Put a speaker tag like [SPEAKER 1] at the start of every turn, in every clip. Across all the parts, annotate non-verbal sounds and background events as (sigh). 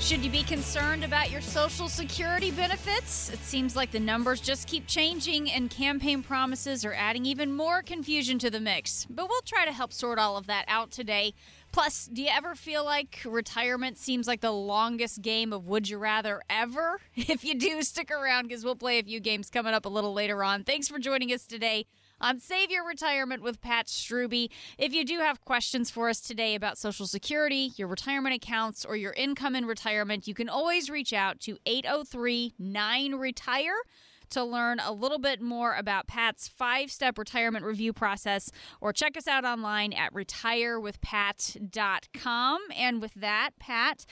[SPEAKER 1] Should you be concerned about your Social Security benefits? It seems like the numbers just keep changing and campaign promises are adding even more confusion to the mix. But we'll try to help sort all of that out today. Plus, do you ever feel like retirement seems like the longest game of Would You Rather ever? (laughs) If you do, stick around because we'll play a few games coming up a little later on. Thanks for joining us today on Save Your Retirement with Pat Strubbe. If you do have questions for us today about Social Security, your retirement accounts, or your income in retirement, you can always reach out to 803 9 Retire to learn a little bit more about Pat's five step retirement review process, or check us out online at retirewithpat.com. And with that, Pat,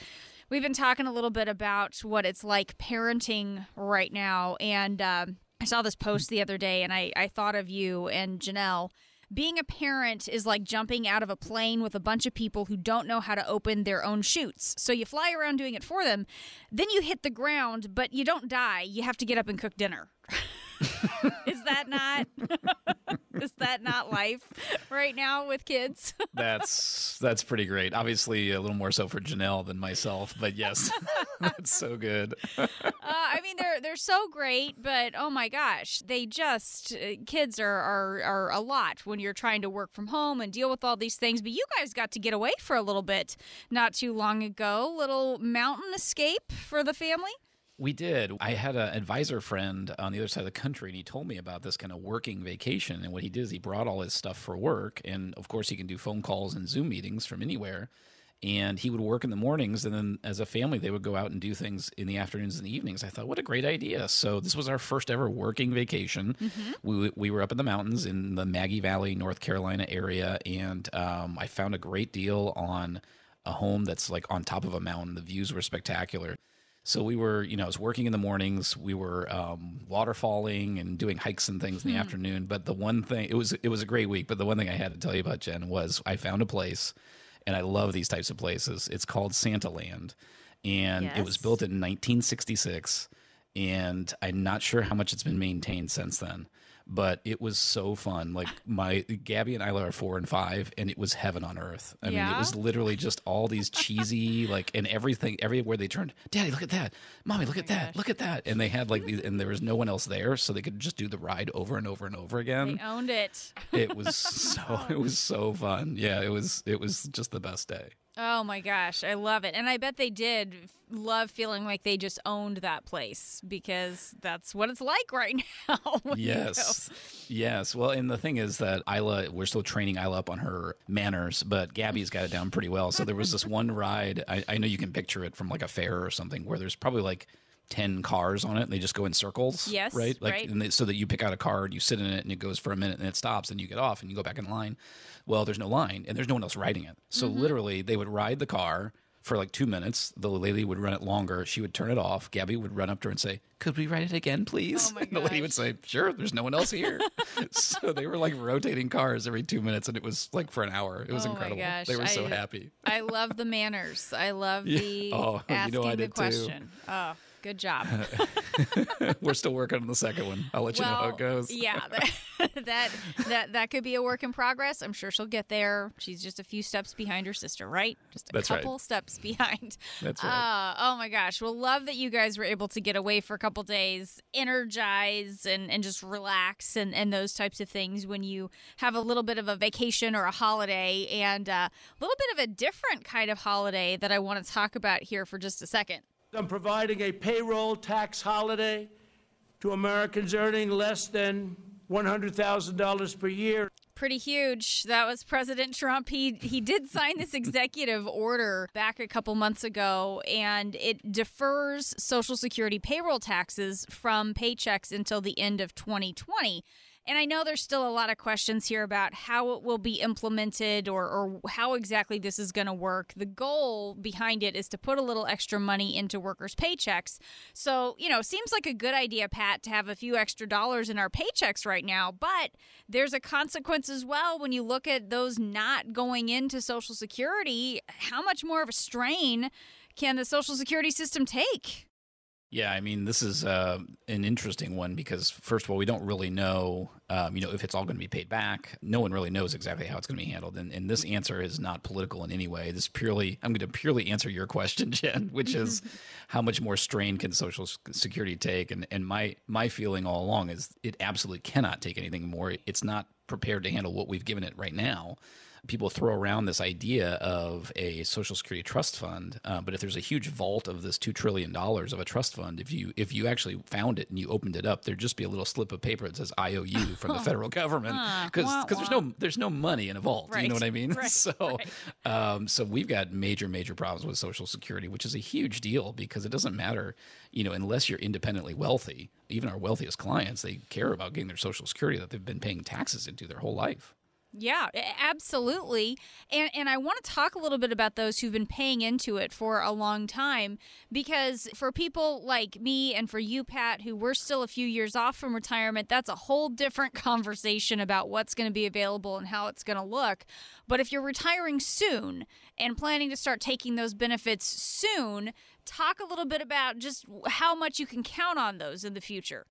[SPEAKER 1] we've been talking a little bit about what it's like parenting right now. And, uh, I saw this post the other day and I, I thought of you and Janelle. Being a parent is like jumping out of a plane with a bunch of people who don't know how to open their own chutes. So you fly around doing it for them, then you hit the ground, but you don't die. You have to get up and cook dinner. (laughs) is that not (laughs) is that not life right now with kids? (laughs)
[SPEAKER 2] that's that's pretty great. Obviously, a little more so for Janelle than myself, but yes, (laughs) that's so good.
[SPEAKER 1] uh, I mean, they're they're so great, but oh my gosh, they just uh, kids are, are are a lot when you're trying to work from home and deal with all these things. But you guys got to get away for a little bit not too long ago. Little mountain escape for the family.
[SPEAKER 2] We did. I had an advisor friend on the other side of the country, and he told me about this kind of working vacation. And what he did is he brought all his stuff for work. And of course, he can do phone calls and Zoom meetings from anywhere. And he would work in the mornings, and then as a family, they would go out and do things in the afternoons and the evenings. I thought, what a great idea! So this was our first ever working vacation. Mm-hmm. We we were up in the mountains in the Maggie Valley, North Carolina area, and um, I found a great deal on a home that's like on top of a mountain. The views were spectacular. So we were, you know, I was working in the mornings. We were um, waterfalling and doing hikes and things in the hmm. afternoon. But the one thing, it was it was a great week. But the one thing I had to tell you about Jen was I found a place, and I love these types of places. It's called Santa Land, and yes. it was built in 1966. And I'm not sure how much it's been maintained since then but it was so fun. Like (laughs) my Gabby and Isla are four and five, and it was heaven on earth. I yeah? mean, it was literally just all these (laughs) cheesy like and everything. Everywhere they turned, Daddy, look at that, Mommy, look oh at that, gosh. look at that, and they had like these, and there was no one else there, so they could just do the ride over and over and over again.
[SPEAKER 1] They owned it.
[SPEAKER 2] It was (laughs) so it was so fun. Yeah, it was it was just the best day.
[SPEAKER 1] Oh my gosh, I love it. And I bet they did love feeling like they just owned that place because that's what it's like right (laughs) now.
[SPEAKER 2] yes. Yes. Well, and the thing is that Isla, we're still training Isla up on her manners, but Gabby's got it down pretty well. So there was this (laughs) one ride, I, I know you can picture it from like a fair or something, where there's probably like 10 cars on it and they just go in circles.
[SPEAKER 1] Yes.
[SPEAKER 2] Right?
[SPEAKER 1] Like, right.
[SPEAKER 2] They, so that you pick out a car and you sit in it and it goes for a minute and it stops and you get off and you go back in line. Well, there's no line and there's no one else riding it. So mm-hmm. literally, they would ride the car for like two minutes. The lady would run it longer. She would turn it off. Gabby would run up to her and say, "Could we ride it again, please?"
[SPEAKER 1] Oh
[SPEAKER 2] and (laughs) the lady would say, "Sure." There's no one else here. (laughs) so they were like rotating cars every two minutes, and it was like for an hour. It was
[SPEAKER 1] oh
[SPEAKER 2] incredible. They were
[SPEAKER 1] I,
[SPEAKER 2] so happy.
[SPEAKER 1] I love the manners. I love (laughs) the yeah. oh, asking you know the question. Too. Oh. Good job. (laughs)
[SPEAKER 2] We're still working on the second one. I'll let you know how it goes.
[SPEAKER 1] yeah, (laughs) that, (laughs) that that that could be a work in progress. I'm sure she'll get there. She's just a few steps behind her sister, right? Just a
[SPEAKER 2] That's
[SPEAKER 1] couple
[SPEAKER 2] right.
[SPEAKER 1] steps behind.
[SPEAKER 2] That's right.
[SPEAKER 1] Uh, oh my gosh. Well, love that you guys were able to get away for a couple days, energize and and just relax and and those types of things when you have a little bit of a vacation or a holiday and uh, a little bit of a different kind of holiday that I want to talk about here for just a second.
[SPEAKER 3] I'm providing a payroll tax holiday to Americans earning less than $100,000 per year.
[SPEAKER 1] pretty huge. That was President Trump. He he did sign this (laughs) executive order back a couple months ago and it defers social security payroll taxes from paychecks until the end of 2020. And I know there's still a lot of questions here about how it will be implemented or, or how exactly this is going to work. The goal behind it is to put a little extra money into workers' paychecks. So, you know, seems like a good idea, Pat, to have a few extra dollars in our paychecks right now. But there's a consequence as well when you look at those not going into Social Security. How much more of a strain can the Social Security system take?
[SPEAKER 2] Yeah, I mean, this is uh, an interesting one because, first of all, we don't really know, um, you know, if it's all going to be paid back. No one really knows exactly how it's going to be handled, and, and this answer is not political in any way. This purely, I'm going to purely answer your (laughs) question, Jen, which is (laughs) how much more strain can Social Security take? And and my my feeling all along is it absolutely cannot take anything more. It's not prepared to handle what we've given it right now people throw around this idea of a social security trust fund, uh, but if there's a huge vault of this two trillion dollars of a trust fund, if you if you actually found it and you opened it up, there'd just be a little slip of paper that says IOU (laughs) from the federal government because because there's no there's no money in a vault. Right. You know what I mean?
[SPEAKER 1] Right. (laughs)
[SPEAKER 2] So (laughs)
[SPEAKER 1] right.
[SPEAKER 2] Um, so we've got major major problems with social security, which is a huge deal because it doesn't matter, you know, unless you're independently wealthy. Even our wealthiest clients, they care about getting their social security that they've been paying taxes into their whole life.
[SPEAKER 1] Yeah, absolutely. And and I want to talk a little bit about those who've been paying into it for a long time because for people like me and for you Pat who we're still a few years off from retirement, that's a whole different (laughs) conversation about what's going to be available and how it's going to look. But if you're retiring soon and planning to start taking those benefits soon, talk a little bit about just how much you can count on those in the future.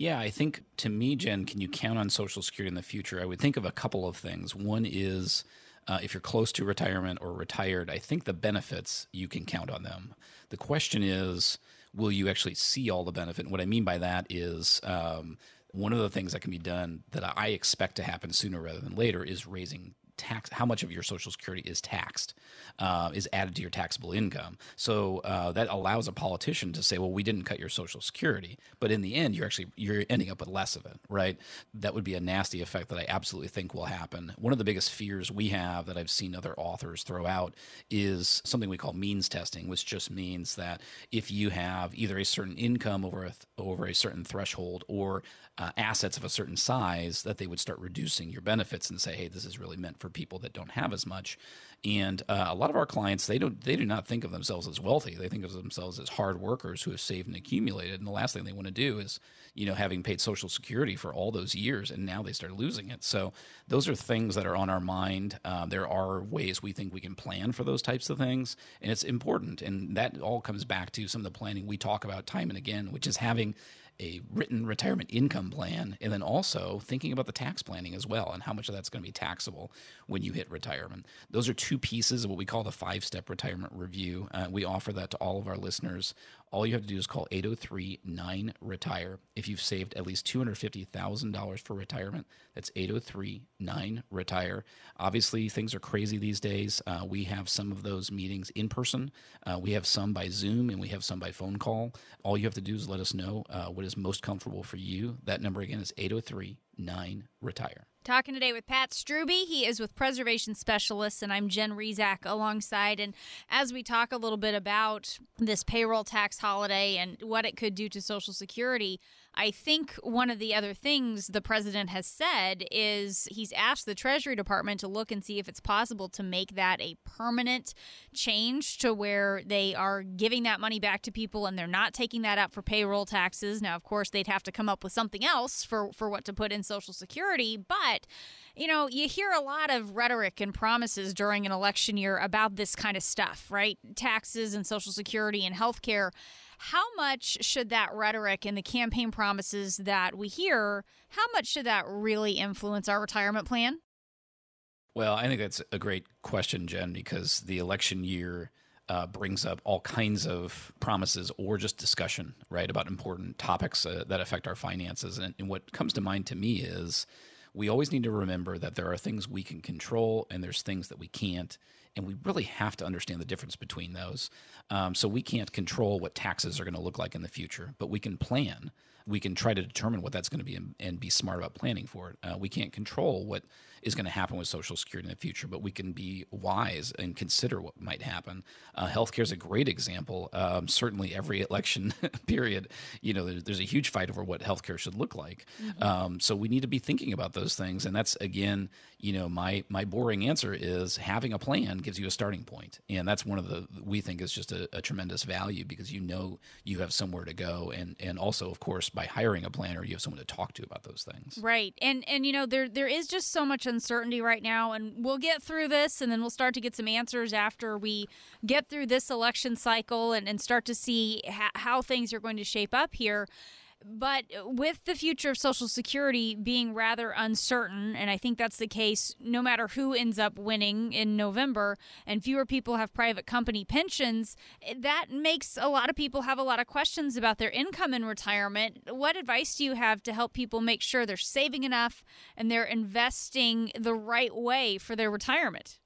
[SPEAKER 2] Yeah, I think to me, Jen, can you count on Social Security in the future? I would think of a couple of things. One is uh, if you're close to retirement or retired, I think the benefits, you can count on them. The question is, will you actually see all the benefit? And what I mean by that is, um, one of the things that can be done that I expect to happen sooner rather than later is raising tax how much of your social security is taxed uh, is added to your taxable income. So uh, that allows a politician to say well we didn't cut your social security but in the end you're actually you're ending up with less of it right? That would be a nasty effect that i absolutely think will happen. One of the biggest fears we have that i've seen other authors throw out is something we call means testing which just means that if you have either a certain income over a, over a certain threshold or uh, assets of a certain size that they would start reducing your benefits and say, hey, this is really meant for people that don't have as much. And uh, a lot of our clients, they don't, they do not think of themselves as wealthy. They think of themselves as hard workers who have saved and accumulated. And the last thing they want to do is, you know, having paid Social Security for all those years, and now they start losing it. So those are things that are on our mind. Uh, there are ways we think we can plan for those types of things, and it's important. And that all comes back to some of the planning we talk about time and again, which is having a written retirement income plan, and then also thinking about the tax planning as well and how much of that's going to be taxable when you hit retirement. Those are two pieces of what we call the five step retirement review. Uh, we offer that to all of our listeners. All you have to do is call 803 9 Retire. If you've saved at least $250,000 for retirement, that's 803 9 Retire. Obviously, things are crazy these days. Uh, we have some of those meetings in person, uh, we have some by Zoom, and we have some by phone call. All you have to do is let us know uh, what is most comfortable for you. That number again is 803 9 Retire.
[SPEAKER 1] Talking today with Pat Strubbe. He is with Preservation Specialists, and I'm Jen Rizak alongside. And as we talk a little bit about this payroll tax holiday and what it could do to Social Security, I think one of the other things the president has said is he's asked the Treasury Department to look and see if it's possible to make that a permanent change to where they are giving that money back to people and they're not taking that out for payroll taxes. Now, of course, they'd have to come up with something else for, for what to put in Social Security, but you know, you hear a lot of rhetoric and promises during an election year about this kind of stuff, right? Taxes and Social Security and health care. How much should that rhetoric and the campaign promises that we hear, how much should that really influence our retirement plan?
[SPEAKER 2] Well, I think that's a great question, Jen, because the election year uh, brings up all kinds of promises or just discussion, right, about important topics uh, that affect our finances. And, and what comes to mind to me is we always need to remember that there are things we can control and there's things that we can't. And we really have to understand the difference between those. Um, so we can't control what taxes are going to look like in the future, but we can plan we can try to determine what that's going to be and, and, be smart about planning for it. Uh, we can't control what is going to happen with Social Security in the future, but we can be wise and consider what might happen. Uh, healthcare is a great example. Um, certainly, every (laughs) election (laughs) period, you know, there's, there's, a huge fight over what healthcare should look like. Mm-hmm. Um, so we need to be thinking about those things, and that's again, you know, my my boring answer is having a plan gives you a starting point. and that's one of the we think is just a, a tremendous value because you know you have somewhere to go, and and also of course by hiring a planner, you have someone to talk to about those things.
[SPEAKER 1] Right, and and you know there there is just so much uncertainty right now, and we'll get through this, and then we'll start to get some answers after we get through this election cycle and, and start to see ha- how things are going to shape up here. But with the future of Social Security being rather uncertain, and I think that's the case no matter who ends up winning in November, and fewer people have private company pensions, that makes a lot of people have a lot of questions about their income in retirement. What advice do you have to help people make sure they're saving enough and they're investing the right way for their retirement?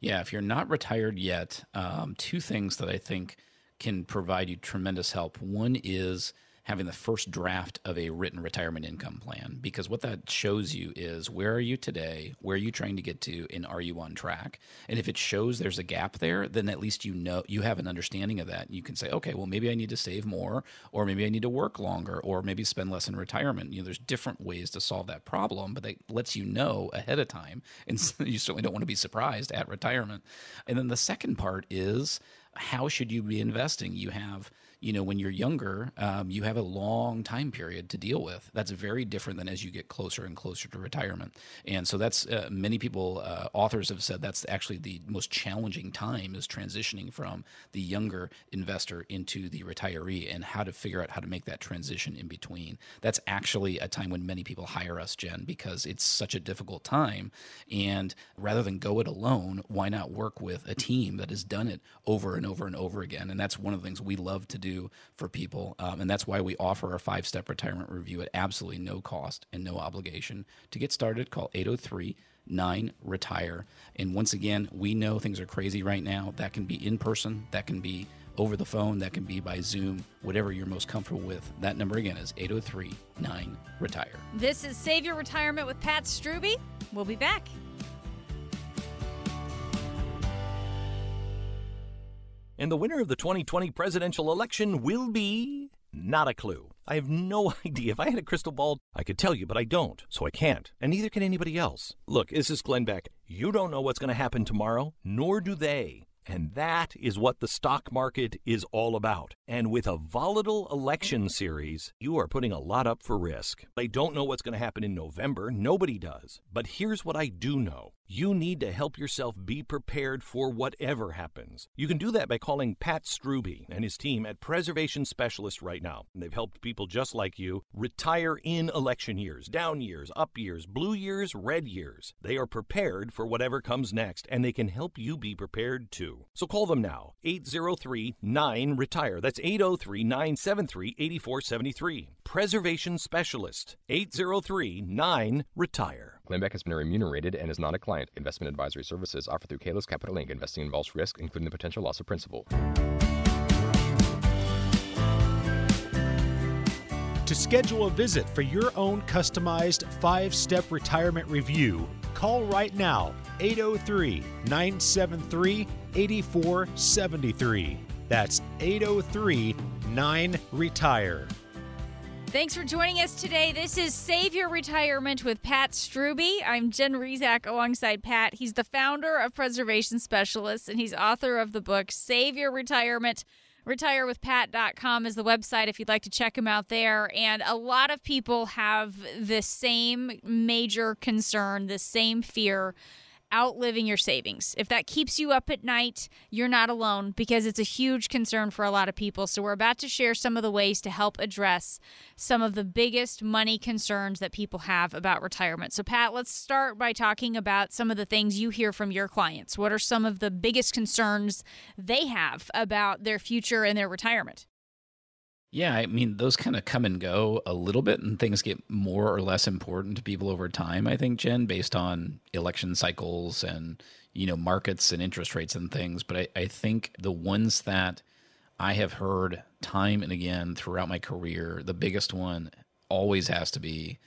[SPEAKER 2] Yeah, if you're not retired yet, um, two things that I think can provide you tremendous help. One is having the first draft of a written retirement income plan because what that shows you is where are you today, where are you trying to get to, and are you on track? And if it shows there's a gap there, then at least you know you have an understanding of that. You can say, okay, well maybe I need to save more, or maybe I need to work longer, or maybe spend less in retirement. You know, there's different ways to solve that problem, but it lets you know ahead of time, (laughs) and you certainly don't want to be surprised at retirement. And then the second part is how should you be investing? You have you know, when you're younger, um, you have a long time period to deal with. That's very different than as you get closer and closer to retirement. And so that's uh, many people, uh, authors have said that's actually the most challenging time is transitioning from the younger investor into the retiree and how to figure out how to make that transition in between. That's actually a time when many people hire us, Jen, because it's such a difficult time. And rather than go it alone, why not work with a team that has done it over and over and over again? And that's one of the things we love to do do for people. Um, and that's why we offer our five step retirement review at absolutely no cost and no obligation. To get started, call 803 9 Retire. And once again, we know things are crazy right now. That can be in person, that can be over the phone, that can be by Zoom, whatever you're most comfortable with. That number again is 803 9 Retire.
[SPEAKER 1] This is Save Your Retirement with Pat Strubbe. We'll be back.
[SPEAKER 4] And the winner of the 2020 presidential election will be. Not a clue. I have no (laughs) idea. If I had a crystal ball, I could tell you, but I don't, so I can't. And neither can anybody else. Look, this is Glenn Beck. You don't know what's going to happen tomorrow, nor do they. And that is what the stock market is all about. And with a volatile election series, you are putting a lot up for risk. I don't know what's going to happen in November. Nobody does. But here's what I do know you need to help yourself be prepared for whatever happens. You can do that by calling Pat Strubbe and his team at Preservation Specialist right now. They've helped people just like you retire in election years, down years, up years, blue years, red years. They are prepared for whatever comes next, and they can help you be prepared too. So call them now, 803 9 Retire. That's 803 973 8473. Preservation Specialist, 803 9 Retire.
[SPEAKER 5] Glenn Beck has been remunerated and is not a client. Investment advisory services offered through Kalos Capital Inc. Investing involves risk, including the potential loss of principal.
[SPEAKER 6] To schedule a visit for your own customized five step retirement review, call right now 803 973 8473. That's 803 9 Retire.
[SPEAKER 1] Thanks for joining us today. This is Save Your Retirement with Pat Strubbe. I'm Jen Rizak alongside Pat. He's the founder of Preservation Specialists and he's author of the book Save Your Retirement. RetireWithPat.com is the website if you'd like to check him out there. And a lot of people have the same major concern, the same fear outliving your savings. If that keeps you up at night, you're not alone because it's a huge concern for a lot of people. So, we're about to share some of the ways to help address some of the biggest money concerns that people have about retirement. So, Pat, let's start by talking about some of the things you hear from your clients. What are some of the biggest concerns they have about their future and their retirement?
[SPEAKER 2] Yeah, I mean, those kind of come and go a little bit, and things get more or less important to people over time, I think, Jen, based on election cycles and, you know, markets and interest rates and things. But I, I think the ones that I have heard time and again throughout my career, the biggest one always has to be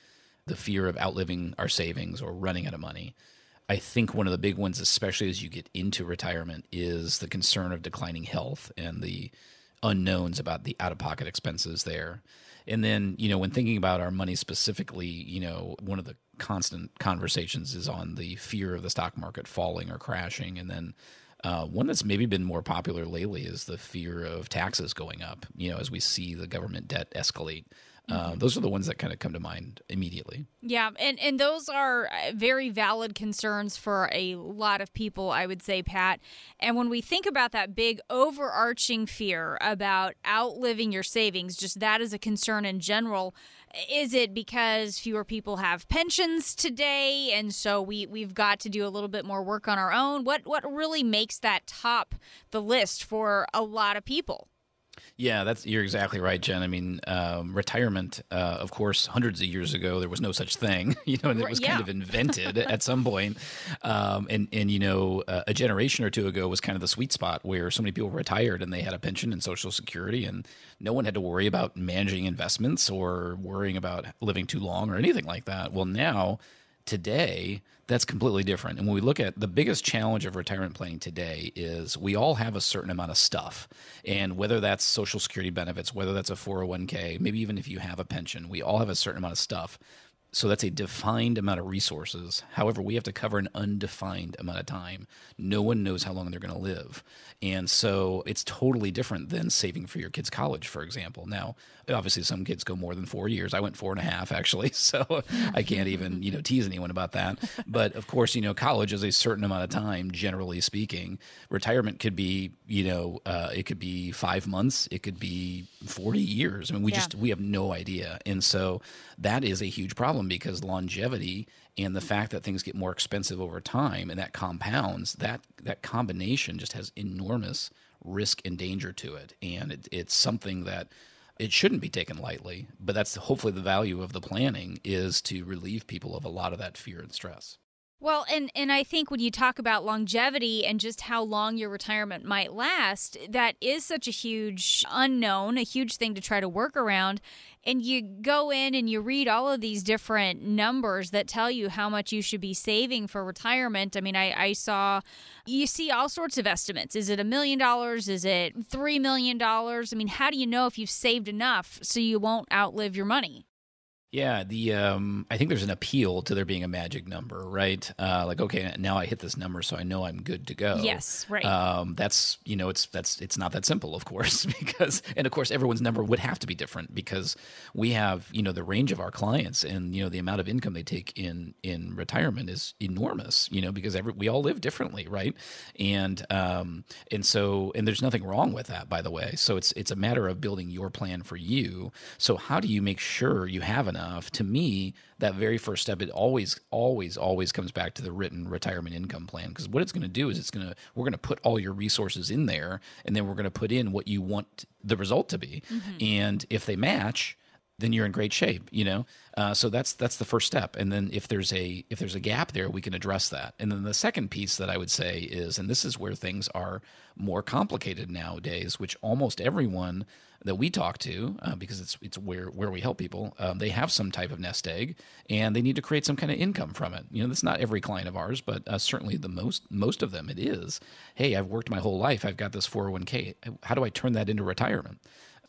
[SPEAKER 2] the fear of outliving our savings or running out of money. I think one of the big ones, especially as you get into retirement, is the concern of declining health and the unknowns about the out of pocket expenses there. And then, you know, when thinking about our money specifically, you know, one of the constant conversations is on the fear of the stock market falling or crashing. And then uh, one that's maybe been more popular lately is the fear of taxes going up, you know, as we see the government debt escalate. Uh, mm-hmm. those are the ones that kind of come to mind immediately.
[SPEAKER 1] Yeah, and and those are uh, very valid concerns for a lot of people, I would say, Pat. And when we think about that big overarching fear about outliving your savings, just that is a concern in general. Is it because fewer people have pensions today, and so we we've got to do a little bit more work on our own? What what really makes that top the list for a lot of people?
[SPEAKER 2] Yeah, that's you're exactly right, Jen. I mean, um, retirement, uh, of course, hundreds of years ago there was no such thing, (laughs) you know, and it was yeah. kind of (laughs) invented at some point. Um, and and you know, uh, a generation or two ago was kind of the sweet spot where so many people retired and they had a pension and Social Security, and no one had to worry about managing investments or worrying about living too long or anything like that. Well, now today that's completely different and when we look at the biggest challenge of retirement planning today is we all have a certain amount of stuff and whether that's social security benefits whether that's a 401k maybe even if you have a pension we all have a certain amount of stuff so that's a defined amount of resources. However, we have to cover an undefined amount of time. No one knows how long they're going to live. And so it's totally different than saving for your kid's college, for example. Now, obviously, some kids go more than four years. I went four and a half, actually. (laughs) So I can't even, you know, tease anyone about that. But of course, you know, college is a certain amount of time, generally speaking. Retirement could be, you know, uh, it could be five months, it could be 40 years. I mean, we yeah. just, we have no idea. And so that is a huge problem because longevity and the fact that things get more expensive over time and that compounds that that combination just has enormous risk and danger to it and it, it's something that it shouldn't be taken lightly but that's hopefully the value of the planning is to relieve people of a lot of that fear and stress
[SPEAKER 1] well, and and I think when you talk about longevity and just how long your retirement might last, that is such a huge unknown, a huge thing to try to work around. And you go in and you read all of these different numbers that tell you how much you should be saving for retirement. I mean, I, I saw you see all sorts of estimates. Is it a million dollars? Is it three million dollars? I mean, how do you know if you've saved enough so you won't outlive your money?
[SPEAKER 2] Yeah, the um, I think there's an appeal to there being a magic number, right? Uh, like, okay, now I hit this number, so I know I'm good to go.
[SPEAKER 1] Yes, right.
[SPEAKER 2] Um, that's you know, it's that's it's not that simple, of course, (laughs) because and of course everyone's number would have to be different because we have you know the range of our clients and you know the amount of income they take in in retirement is enormous, you know, because every we all live differently, right? And um, and so and there's nothing wrong with that, by the way. So it's it's a matter of building your plan for you. So how do you make sure you have enough? Enough, to me, that very first step, it always, always, always comes back to the written retirement income plan. Because what it's going to do is it's going to, we're going to put all your resources in there, and then we're going to put in what you want the result to be. Mm-hmm. And if they match, then you're in great shape you know uh, so that's that's the first step and then if there's a if there's a gap there we can address that and then the second piece that i would say is and this is where things are more complicated nowadays which almost everyone that we talk to, uh, because it's it's where where we help people, um, they have some type of nest egg, and they need to create some kind of income from it. You know, that's not every client of ours, but uh, certainly the most most of them it is. Hey, I've worked my whole life. I've got this 401k. How do I turn that into retirement?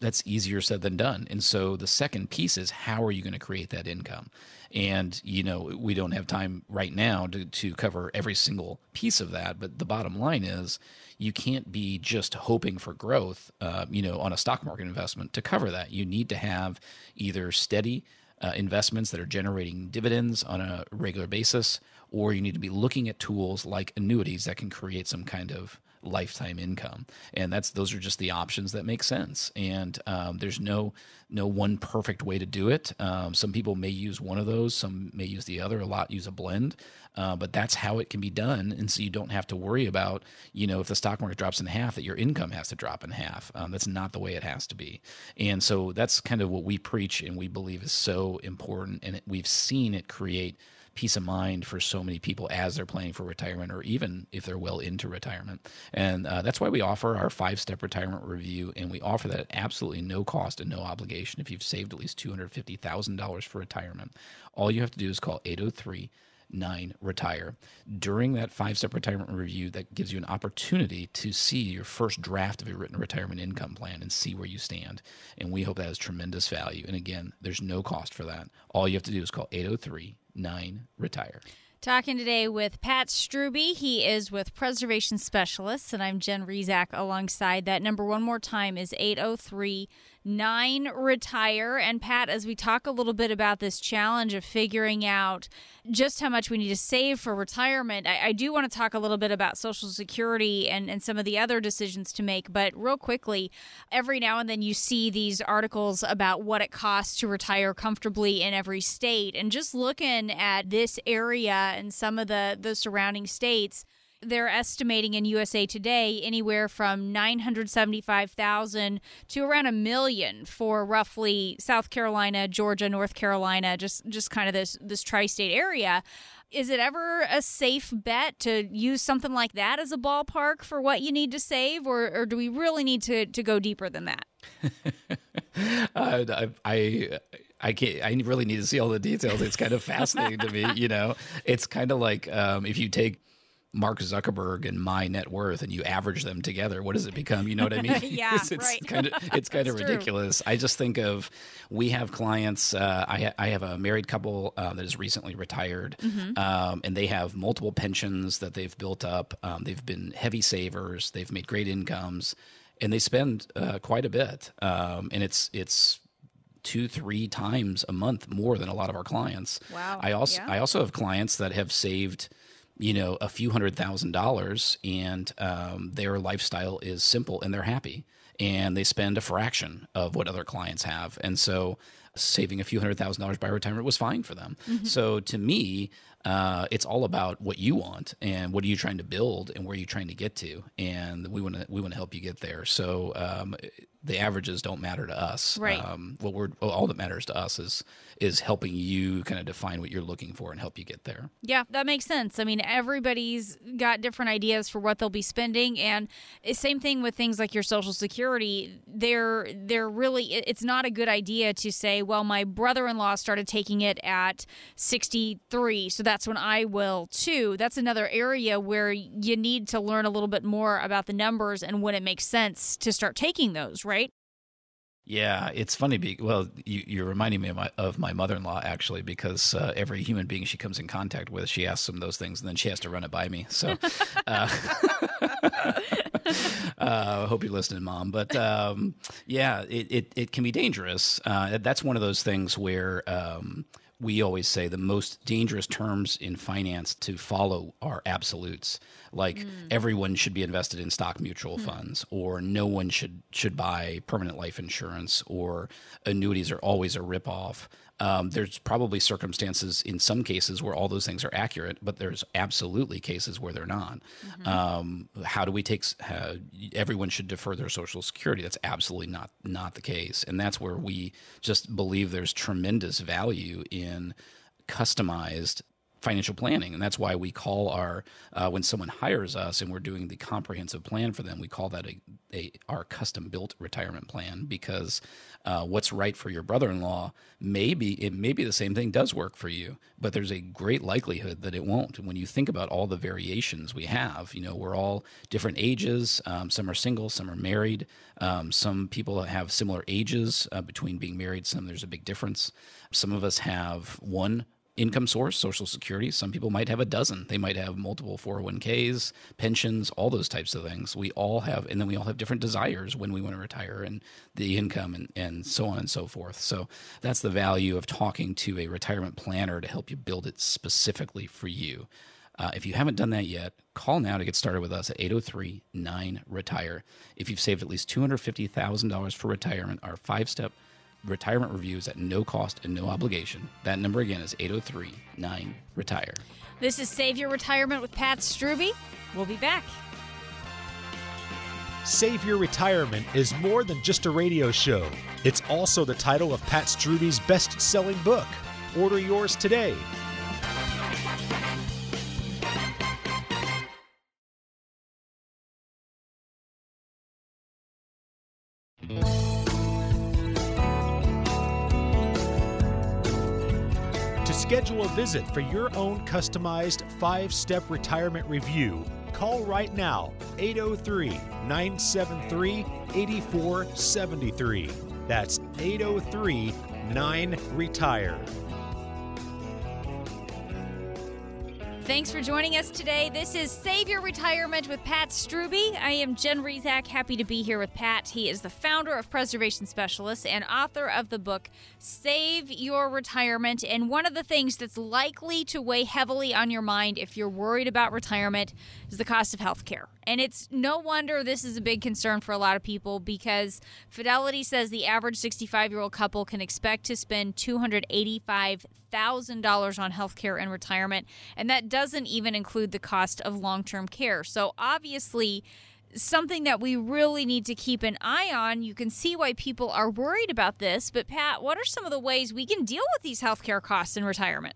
[SPEAKER 2] That's easier said than done. And so the second piece is how are you going to create that income? And, you know, we don't have time right now to, to cover every single piece of that. But the bottom line is you can't be just hoping for growth, uh, you know, on a stock market investment to cover that. You need to have either steady uh, investments that are generating dividends on a regular basis, or you need to be looking at tools like annuities that can create some kind of lifetime income. And that's those are just the options that make sense. And um, there's no no one perfect way to do it. Um, some people may use one of those some may use the other a lot use a blend. Uh, but that's how it can be done. And so you don't have to worry about you know if the stock market drops in half that your income has to drop in half. Um, that's not the way it has to be. And so that's kind of what we preach and we believe is so important. And it, we've seen it create peace of mind for so many people as they're planning for retirement or even if they're well into retirement. And uh, that's why we offer our five step retirement review. And we offer that at absolutely no cost and no obligation if you've saved at least $250,000 for retirement. All you have to do is call 803 nine retire. During that five step retirement review, that gives you an opportunity to see your first draft of your written retirement income plan and see where you stand. And we hope that has tremendous value. And again, there's no cost for that. All you have to do is call 803 9 retire.
[SPEAKER 1] Talking today with Pat Strubbe. He is with Preservation Specialists, and I'm Jen Rizak alongside that. Number one more time is 803 9 Retire. And Pat, as we talk a little bit about this challenge of figuring out just how much we need to save for retirement, I, I do want to talk a little bit about Social Security and, and some of the other decisions to make. But real quickly, every now and then you see these articles about what it costs to retire comfortably in every state. And just looking at this area and some of the, the surrounding states, they're estimating in USA Today anywhere from 975,000 to around a million for roughly South Carolina, Georgia, North Carolina, just just kind of this this tri-state area. Is it ever a safe bet to use something like that as a ballpark for what you need to save or, or do we really need to to go deeper than that? (laughs)
[SPEAKER 2] uh, I I can't. I really need to see all the details. It's kind of fascinating to me. You know, it's kind of like um, if you take Mark Zuckerberg and my net worth and you average them together, what does it become? You know what I mean? (laughs)
[SPEAKER 1] yeah,
[SPEAKER 2] it's, it's
[SPEAKER 1] right.
[SPEAKER 2] kind of it's kind of ridiculous. True. I just think of we have clients. Uh, I ha- I have a married couple uh, that is recently retired, mm-hmm. um, and they have multiple pensions that they've built up. Um, they've been heavy savers. They've made great incomes, and they spend uh, quite a bit. Um, and it's it's two three times a month more than a lot of our clients.
[SPEAKER 1] Wow.
[SPEAKER 2] I also
[SPEAKER 1] yeah.
[SPEAKER 2] I also have clients that have saved you know, a few hundred thousand dollars and um, their lifestyle is simple and they're happy and they spend a fraction of what other clients have. And so saving a few hundred thousand dollars by retirement was fine for them. Mm-hmm. So to me, uh, it's all about what you want and what are you trying to build and where are you trying to get to, and we want to we want to help you get there. So um, the averages don't matter to us.
[SPEAKER 1] Right.
[SPEAKER 2] Um, what we're all that matters to us is is helping you kind of define what you're looking for and help you get there.
[SPEAKER 1] Yeah, that makes sense. I mean, everybody's got different ideas for what they'll be spending, and same thing with things like your Social Security. They're they're really it's not a good idea to say, well, my brother-in-law started taking it at 63, so that's when I will too. That's another area where you need to learn a little bit more about the numbers and when it makes sense to start taking those. Right?
[SPEAKER 2] Yeah, it's funny. Be, well, you, are reminding me of my, of my mother-in-law actually, because uh, every human being she comes in contact with, she asks them those things, and then she has to run it by me. So, (laughs) uh, (laughs) uh, hope you're listening, mom. But um, yeah, it, it, it can be dangerous. Uh, that's one of those things where. Um, we always say the most dangerous terms in finance to follow are absolutes like mm. everyone should be invested in stock mutual mm. funds or no one should should buy permanent life insurance or annuities are always a ripoff um, there's probably circumstances in some cases where all those things are accurate, but there's absolutely cases where they're not. Mm-hmm. Um, how do we take? Uh, everyone should defer their Social Security. That's absolutely not not the case, and that's where we just believe there's tremendous value in customized financial planning and that's why we call our uh, when someone hires us and we're doing the comprehensive plan for them we call that a, a our custom built retirement plan because uh, what's right for your brother-in-law maybe it may be the same thing does work for you but there's a great likelihood that it won't. When you think about all the variations we have you know we're all different ages um, some are single some are married um, some people have similar ages uh, between being married some there's a big difference. Some of us have one income source, Social Security. Some people might have a dozen. They might have multiple 401ks, pensions, all those types of things. We all have, and then we all have different desires when we want to retire and the income and, and so on and so forth. So that's the value of talking to a retirement planner to help you build it specifically for you. Uh, if you haven't done that yet, call now to get started with us at 803 9 Retire. If you've saved at least $250,000 for retirement, our five step retirement reviews at no cost and no obligation. That number again is 803 9 Retire.
[SPEAKER 1] This is Save Your Retirement with Pat Strubbe. We'll be back.
[SPEAKER 6] Save Your Retirement is more than just a radio show. It's also the title of Pat Strubbe's best selling book. Order yours today. Schedule a visit for your own customized five step retirement review, call right now 803 973 8473. That's 803 9 Retire.
[SPEAKER 1] Thanks for joining us today. This is Save Your Retirement with Pat Strubbe. I am Jen Rizak, happy to be here with Pat. He is the founder of Preservation Specialists and author of the book Save Your Retirement. And one of the things that's likely to weigh heavily on your mind if you're worried about retirement is the cost of health care. And it's no wonder this is a big concern for a lot of people because Fidelity says the average 65 year old couple can expect to spend $285,000 on health care in retirement. And that doesn't even include the cost of long term care. So obviously, something that we really need to keep an eye on. You can see why people are worried about this. But, Pat, what are some of the ways we can deal with these healthcare costs in retirement?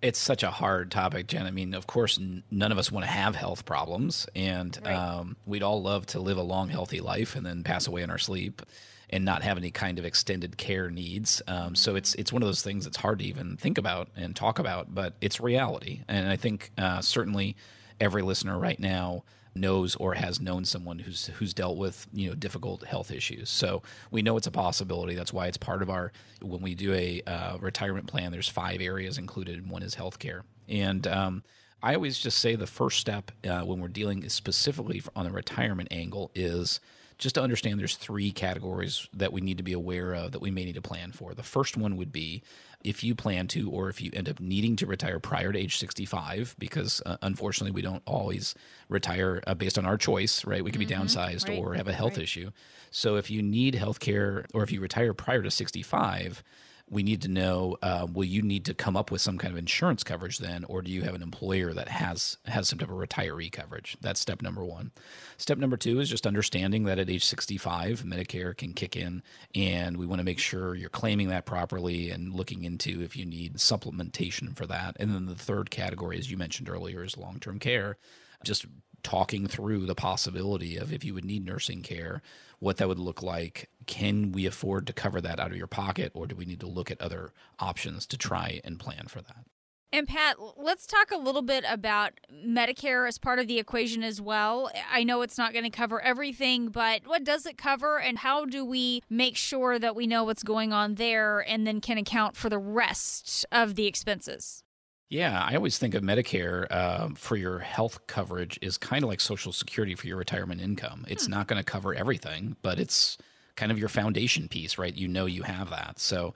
[SPEAKER 2] It's such a hard topic, Jen. I mean, of course, n- none of us want to have health problems, and
[SPEAKER 1] Right.
[SPEAKER 2] um, we'd all love to live a long, healthy life and then pass away in our sleep and not have any kind of extended care needs. Um, so it's it's one of those things that's hard to even think about and talk about, but it's reality. And I think uh, certainly every listener right now knows or has known someone who's who's dealt with you know difficult health issues. So we know it's a possibility. That's why it's part of our when we do a uh, retirement plan. There's five areas included, and one is healthcare. And um, I always just say the first step uh, when we're dealing specifically on the retirement angle is just to understand there's three categories that we need to be aware of that we may need to plan for. The first one would be if you plan to or if you end up needing to retire prior to age 65 because uh, unfortunately we don't always retire uh, based on our choice right we could be downsized
[SPEAKER 1] Mm-hmm. right,
[SPEAKER 2] or have a health
[SPEAKER 1] right.
[SPEAKER 2] issue so if you need health care or if you retire prior to 65 we need to know uh, will you need to come up with some kind of insurance coverage then or do you have an employer that has has some type of retiree coverage? That's step number one. Step number two is just understanding that at age 65 medicare can kick in and we want to make sure you're claiming that properly and looking into if you need supplementation for that. And then the third category as you mentioned earlier is long-term care. Just talking through the possibility of if you would need nursing care, what that would look like. Can we afford to cover that out of your pocket, or do we need to look at other options to try and plan for that?
[SPEAKER 1] And Pat, let's talk a little bit about Medicare as part of the equation as well. I know it's not going to cover everything, but what does it cover and how do we make sure that we know what's going on there and then can account for the rest of the expenses?
[SPEAKER 2] Yeah, I always think of Medicare um, for your health coverage is kind of like Social Security for your retirement income. It's not going to cover everything, but it's kind of your foundation piece, right? You know you have that. So,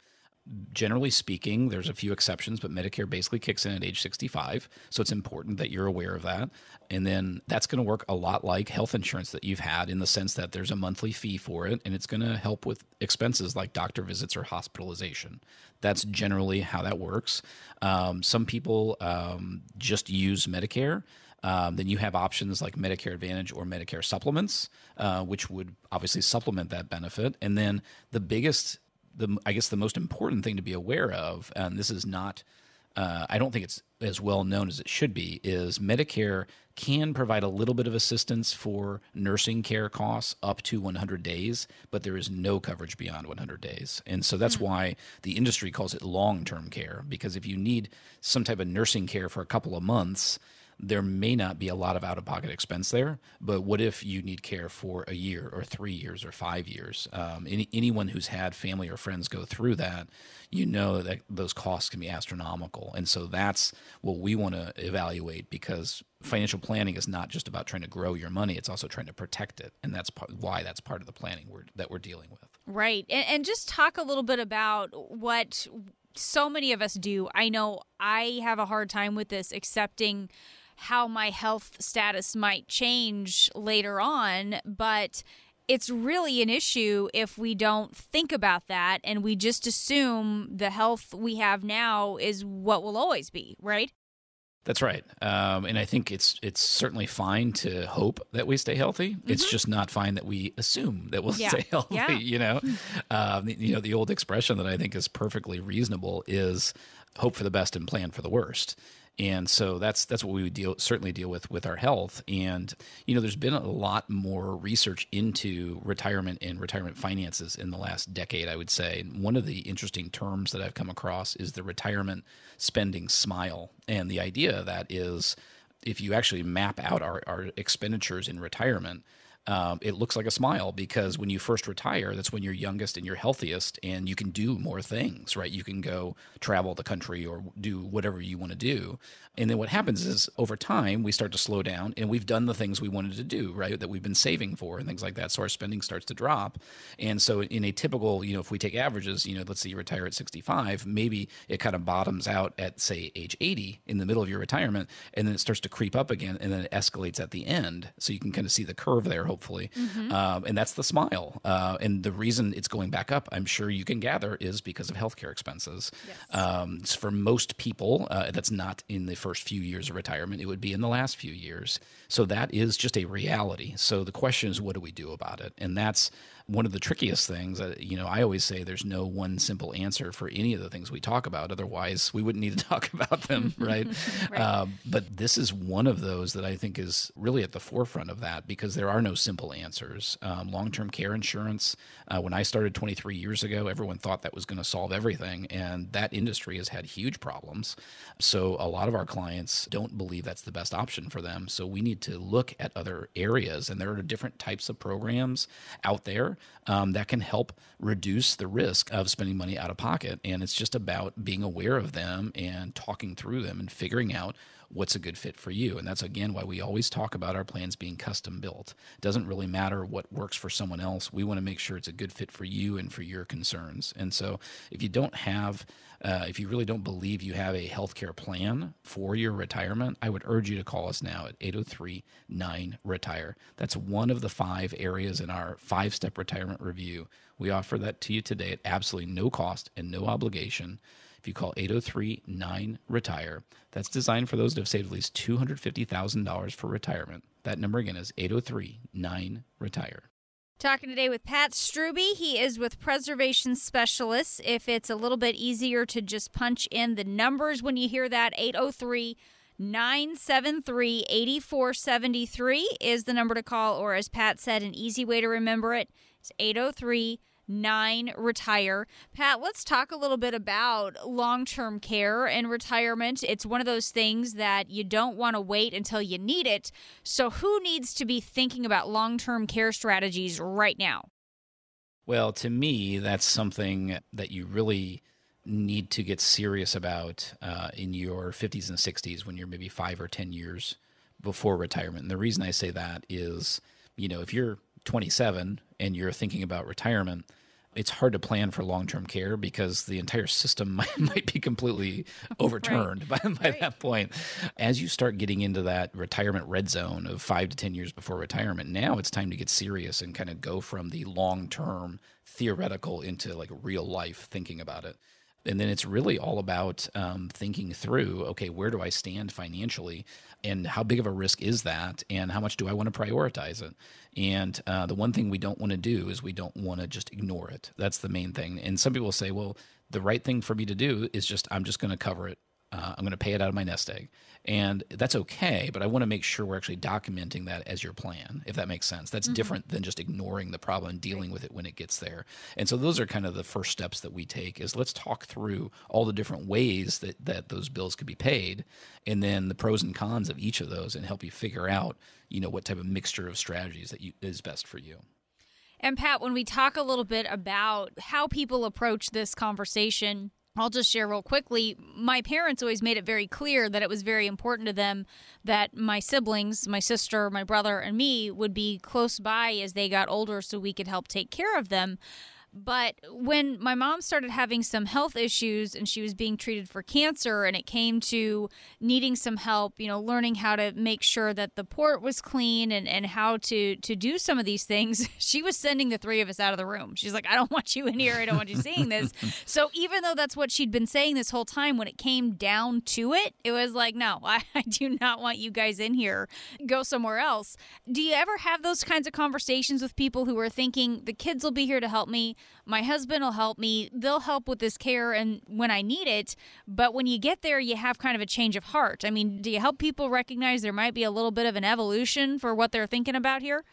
[SPEAKER 2] generally speaking, there's a few exceptions, but Medicare basically kicks in at age 65. So it's important that you're aware of that. And then that's going to work a lot like health insurance that you've had in the sense that there's a monthly fee for it, and it's going to help with expenses like doctor visits or hospitalization. That's generally how that works. Um, some people um, just use Medicare. Um, then you have options like Medicare Advantage or Medicare supplements, uh, which would obviously supplement that benefit. And then the biggest the I guess the most important thing to be aware of, and this is not, uh, I don't think it's as well known as it should be, is Medicare can provide a little bit of assistance for nursing care costs up to 100 days, but there is no coverage beyond 100 days, and so that's why the industry calls it long-term care because if you need some type of nursing care for a couple of months there may not be a lot of out of pocket expense there, but what if you need care for a year or three years or five years? Um, any, anyone who's had family or friends go through that, you know that those costs can be astronomical. And so that's what we want to evaluate because financial planning is not just about trying to grow your money, it's also trying to protect it. And that's part, why that's part of the planning we're, that we're dealing with.
[SPEAKER 1] Right. And, and just talk a little bit about what so many of us do. I know I have a hard time with this, accepting how my health status might change later on, but it's really an issue if we don't think about that and we just assume the health we have now is what will always be, right?
[SPEAKER 2] That's right, um, and I think it's it's certainly fine to hope that we stay healthy. It's just not fine that we assume that we'll
[SPEAKER 1] Mm-hmm. Yeah.
[SPEAKER 2] stay (laughs) healthy.
[SPEAKER 1] Yeah.
[SPEAKER 2] You know, um, you know the old expression that I think is perfectly reasonable is hope for the best and plan for the worst. And so that's that's what we would deal certainly deal with with our health. And you know there's been a lot more research into retirement and retirement finances in the last decade i would say. One of the interesting terms that i've come across is the retirement spending smile. And the idea of that is if you actually map out our, our expenditures in retirement um, it looks like a smile because when you first retire, that's when you're youngest and you're healthiest, and you can do more things, right? You can go travel the country or do whatever you want to do. And then what happens is over time, we start to slow down and we've done the things we wanted to do, right? That we've been saving for and things like that. So our spending starts to drop. And so in a typical, you know, if we take averages, you know, let's say you retire at 65, maybe it kind of bottoms out at, say, age 80 in the middle of your retirement, and then it starts to creep up again and then it escalates at the end. So you can kind of see the curve there, hopefully. Mm-hmm. Um, and that's the smile. Uh, and the reason it's going back up, I'm sure you can gather, is because of healthcare expenses. Yes. Um, for most people, uh, that's not in the first few years of retirement, it would be in the last few years. So that is just a reality. So the question is, what do we do about it? And that's one of the trickiest things. Uh, you know, I always say there's no one simple answer for any of the things we talk about. Otherwise, we wouldn't need to (laughs) talk about them, (laughs) right? right. Uh, but this is one of those that I think is really at the forefront of that because there are no simple answers. Um, Long term care insurance, uh, when I started 23 years ago, everyone thought that was going to solve everything. And that industry has had huge problems. So a lot of our clients don't believe that's the best option for them. So we need to look at other areas. And there are different types of programs out there um, that can help reduce the risk of spending money out of pocket. And it's just about being aware of them and talking through them and figuring out what's a good fit for you. And that's again why we always talk about our plans being custom built. It doesn't really matter what works for someone else. We want to make sure it's a good fit for you and for your concerns. And so if you don't have uh, if you really don't believe you have a healthcare plan for your retirement, I would urge you to call us now at 803 9 Retire. That's one of the five areas in our five step retirement review. We offer that to you today at absolutely no cost and no obligation. If you call 803 9 Retire, that's designed for those that have saved at least $250,000 for retirement. That number again is 803 9 Retire.
[SPEAKER 1] Talking today with Pat Strubbe. He is with Preservation Specialists. If it's a little bit easier to just punch in the numbers when you hear that, 803 973 8473 is the number to call, or as Pat said, an easy way to remember it is 803 nine retire. Pat, let's talk a little bit about long term care and retirement. It's one of those things that you don't want to wait until you need it. So, who needs to be thinking about long term care strategies right now?
[SPEAKER 2] Well, to me, that's something that you really need to get serious about uh, in your 50s and 60s when you're maybe five or 10 years before retirement. And the reason I say that is, you know, if you're 27 and you're thinking about retirement, it's hard to plan for long-term care because the entire system (laughs) might, might be completely (laughs) overturned right. by, by right. that point. As you start getting into that retirement red zone of five to 10 years before retirement, now it's time to get serious and kind of go from the long-term theoretical into like real life thinking about it and then it's really all about um, thinking through okay where do i stand financially and how big of a risk is that and how much do i want to prioritize it? And uh, the one thing we don't want to do is we don't want to just ignore it. That's the main thing. And some people say well the right thing for me to do is just i'm just going to cover it uh, I'm going to pay it out of my nest egg. And that's okay, but I want to make sure we're actually documenting that as your plan, if that makes sense. That's mm-hmm. different than just ignoring the problem and dealing with it when it gets there. And so those are kind of the first steps that we take is let's talk through all the different ways that, that those bills could be paid and then the pros and cons of each of those and help you figure out, you know, what type of mixture of strategies that you, is best for you.
[SPEAKER 1] And Pat, when we talk a little bit about how people approach this conversation, I'll just share real quickly. My parents always made it very clear that it was very important to them that my siblings, my sister, my brother, and me would be close by as they got older so we could help take care of them. But when my mom started having some health issues and she was being treated for cancer, and it came to needing some help, you know, learning how to make sure that the port was clean and, and how to to do some of these things, (laughs) she was sending the three of us out of the room. She's like, I don't want you in here. I don't want you seeing this. (laughs) so even though that's what she'd been saying this whole time, when it came down to it, it was like, no, (laughs) I, I do not want you guys in here. Go somewhere else. Do you ever have those kinds of conversations with people who are thinking the kids will be here to help me? My husband will help me. They'll help with this care and when I need it. But when you get there, you have kind of a change of heart. I mean, do you help people recognize there might be a little bit of an evolution for what they're thinking about here?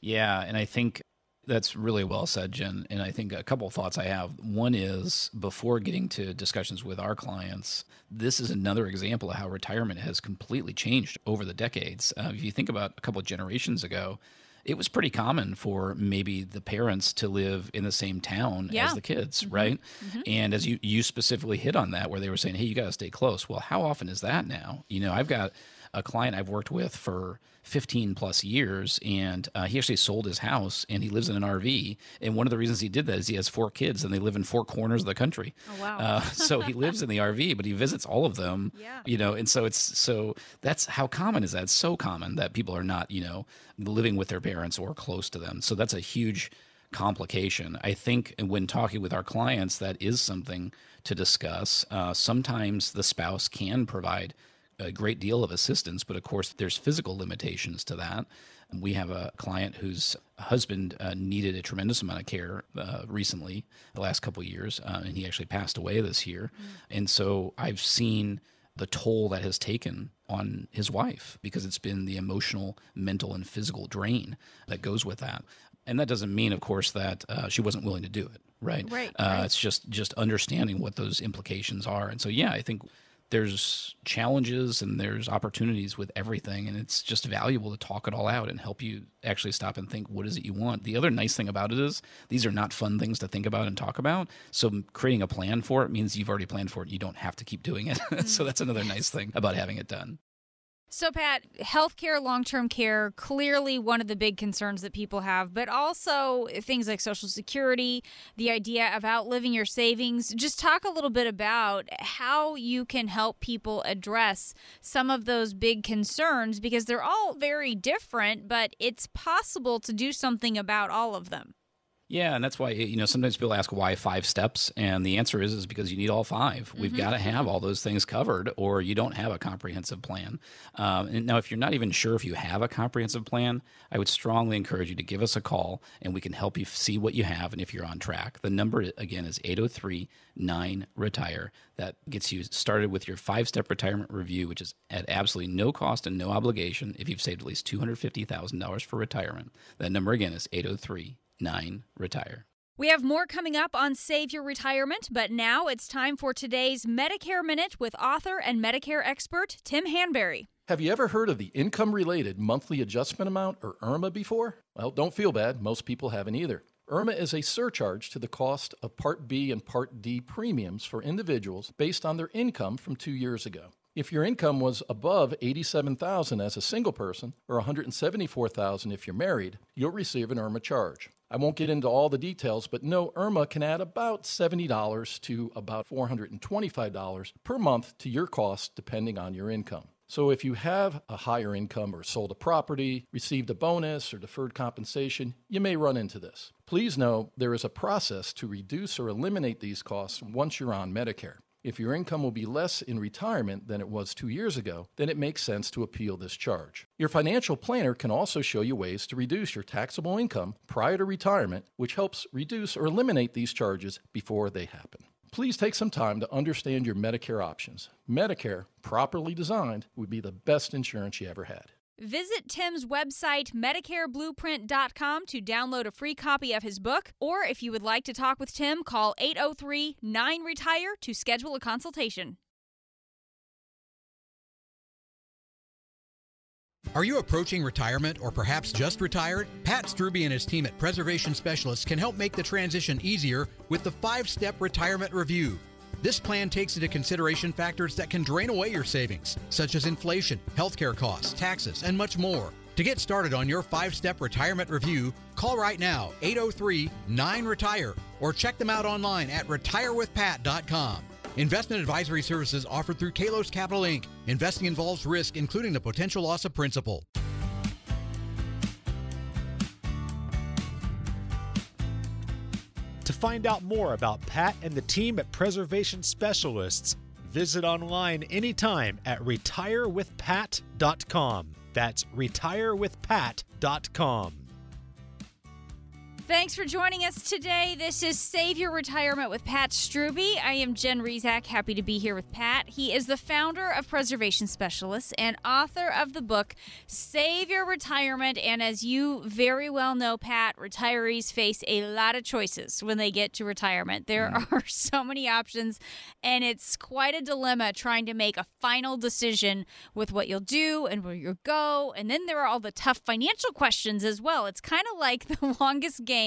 [SPEAKER 2] Yeah, and I think that's really well said, Jen. And I think a couple of thoughts I have. One is before getting to discussions with our clients, this is another example of how retirement has completely changed over the decades. Uh, if you think about a couple of generations ago, it was pretty common for maybe the parents to live in the same town
[SPEAKER 1] Yeah.
[SPEAKER 2] as the kids, mm-hmm. right? Mm-hmm. And as you you specifically hit on that, where they were saying, "Hey, you got to stay close." Well, how often is that now? You know, I've got a client I've worked with for 15 plus years, and uh, he actually sold his house and he lives in an RV. And one of the reasons he did that is he has four kids and they live in four corners of the country.
[SPEAKER 1] Oh, wow.
[SPEAKER 2] Uh, so he lives in the RV, but he visits all of them. (laughs)
[SPEAKER 1] Yeah.
[SPEAKER 2] You know, and so it's so that's how common is that? It's so common that people are not, you know, living with their parents or close to them. So that's a huge complication. I think when talking with our clients, that is something to discuss. Uh, sometimes the spouse can provide a great deal of assistance, but of course, there's physical limitations to that. We have a client whose husband uh, needed a tremendous amount of care uh, recently, the last couple of years, uh, and he actually passed away this year. And so I've seen the toll that has taken on his wife because it's been the emotional, mental, and physical drain that goes with that. And that doesn't mean, of course, that uh, she wasn't willing to do it, right?
[SPEAKER 1] Right,
[SPEAKER 2] Uh,
[SPEAKER 1] right.
[SPEAKER 2] It's just just understanding what those implications are. And so, yeah, I think there's challenges and there's opportunities with everything, and it's just valuable to talk it all out and help you actually stop and think, what is it you want? The other nice thing about it is these are not fun things to think about and talk about. So creating a plan for it means you've already planned for it. You don't have to keep doing it. (laughs) so that's another nice thing about having it done.
[SPEAKER 1] So, Pat, healthcare, long term care, clearly one of the big concerns that people have, but also things like Social Security, the idea of outliving your savings. Just talk a little bit about how you can help people address some of those big concerns because they're all very different, but it's possible to do something about all of them.
[SPEAKER 2] Yeah, and that's why you know sometimes people ask why five steps, and the answer is is because you need all 5 we We've got to have all those things covered, or you don't have a comprehensive plan. Um, and now, if you're not even sure if you have a comprehensive plan, I would strongly encourage you to give us a call, and we can help you see what you have and if you're on track. The number again is 803 9 retire. That gets you started with your five step retirement review, which is at absolutely no cost and no obligation if you've saved at least $250,000 for retirement. That number again is 803 9 retire.
[SPEAKER 1] We have more coming up on Save Your Retirement, but now it's time for today's Medicare Minute with author and Medicare expert Tim Hanberry.
[SPEAKER 7] Have you ever heard of the Income Related Monthly Adjustment Amount, or IRMAA, before? Well, don't feel bad. Most people haven't either. IRMAA is a surcharge to the cost of Part B and Part D premiums for individuals based on their income from two years ago. If your income was above 87,000 as a single person or 174,000 if you're married, you'll receive an IRMAA charge. I won't get into all the details, but no, IRMAA can add about $70 to about $425 per month to your cost depending on your income. So if you have a higher income or sold a property, received a bonus or deferred compensation, you may run into this. Please know there is a process to reduce or eliminate these costs once you're on Medicare. If your income will be less in retirement than it was two years ago, then it makes sense to appeal this charge. Your financial planner can also show you ways to reduce your taxable income prior to retirement, which helps reduce or eliminate these charges before they happen. Please take some time to understand your Medicare options. Medicare, properly designed, would be the best insurance you ever had.
[SPEAKER 1] Visit Tim's website, MedicareBlueprint.com, to download a free copy of his book. Or if you would like to talk with Tim, call 803 9 Retire to schedule a consultation.
[SPEAKER 8] Are you approaching retirement or perhaps just retired? Pat Strubbe and his team at Preservation Specialists can help make the transition easier with the five step retirement review. This plan takes into consideration factors that can drain away your savings, such as inflation, healthcare costs, taxes, and much more. To get started on your five step retirement review, call right now 803 9 Retire or check them out online at retirewithpat.com. Investment advisory services offered through Kalos Capital Inc. Investing involves risk, including the potential loss of principal.
[SPEAKER 6] Find out more about Pat and the team at Preservation Specialists, visit online anytime at retirewithpat.com. That's retirewithpat.com.
[SPEAKER 1] Thanks for joining us today. This is Save Your Retirement with Pat Strubbe. I am Jen Rizak, happy to be here with Pat. He is the founder of Preservation Specialists and author of the book Save Your Retirement. And as you very well know, Pat, retirees face a lot of choices when they get to retirement. There mm-hmm. are (laughs) so many options, and it's quite a dilemma trying to make a final decision with what you'll do and where you'll go. And then there are all the tough financial questions as well. It's kind of like (laughs) the longest game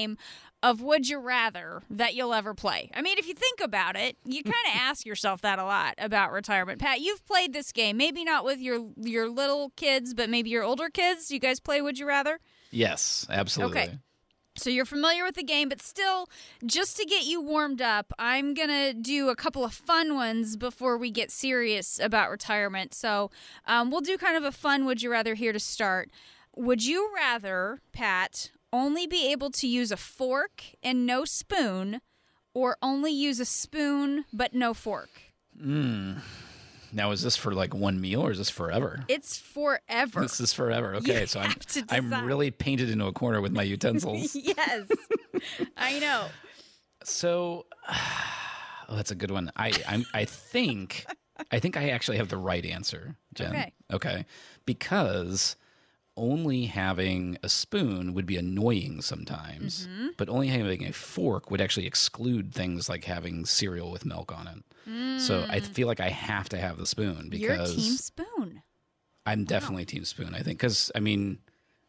[SPEAKER 1] of would you rather that you'll ever play. I mean, if you think about it, you kind of ask yourself that a lot about retirement. Pat, you've played this game, maybe not with your your little kids, but maybe your older kids. You guys play would you rather?
[SPEAKER 2] Yes, absolutely.
[SPEAKER 1] Okay. So you're familiar with the game, but still, just to get you warmed up, I'm going to do a couple of fun ones before we get serious about retirement. So um, we'll do kind of a fun would you rather here to start. Would you rather, Pat, only be able to use a fork and no spoon, or only use a spoon but no fork?
[SPEAKER 2] Mm. Now, is this for like one meal or is this forever?
[SPEAKER 1] It's forever.
[SPEAKER 2] This is forever. Okay,
[SPEAKER 1] You
[SPEAKER 2] so I'm I'm really painted into a corner with my utensils. (laughs)
[SPEAKER 1] yes, I know.
[SPEAKER 2] so, (sighs) oh, that's a good one. I I'm, I think I think I actually have the right answer, Jen.
[SPEAKER 1] Okay.
[SPEAKER 2] Okay, because only having a spoon would be annoying sometimes,
[SPEAKER 1] Mm-hmm.
[SPEAKER 2] but only having a fork would actually exclude things like having cereal with milk on it. So I feel like I have to have the spoon
[SPEAKER 1] Mm. You're
[SPEAKER 2] because
[SPEAKER 1] team spoon.
[SPEAKER 2] I'm definitely team spoon. I think because I mean,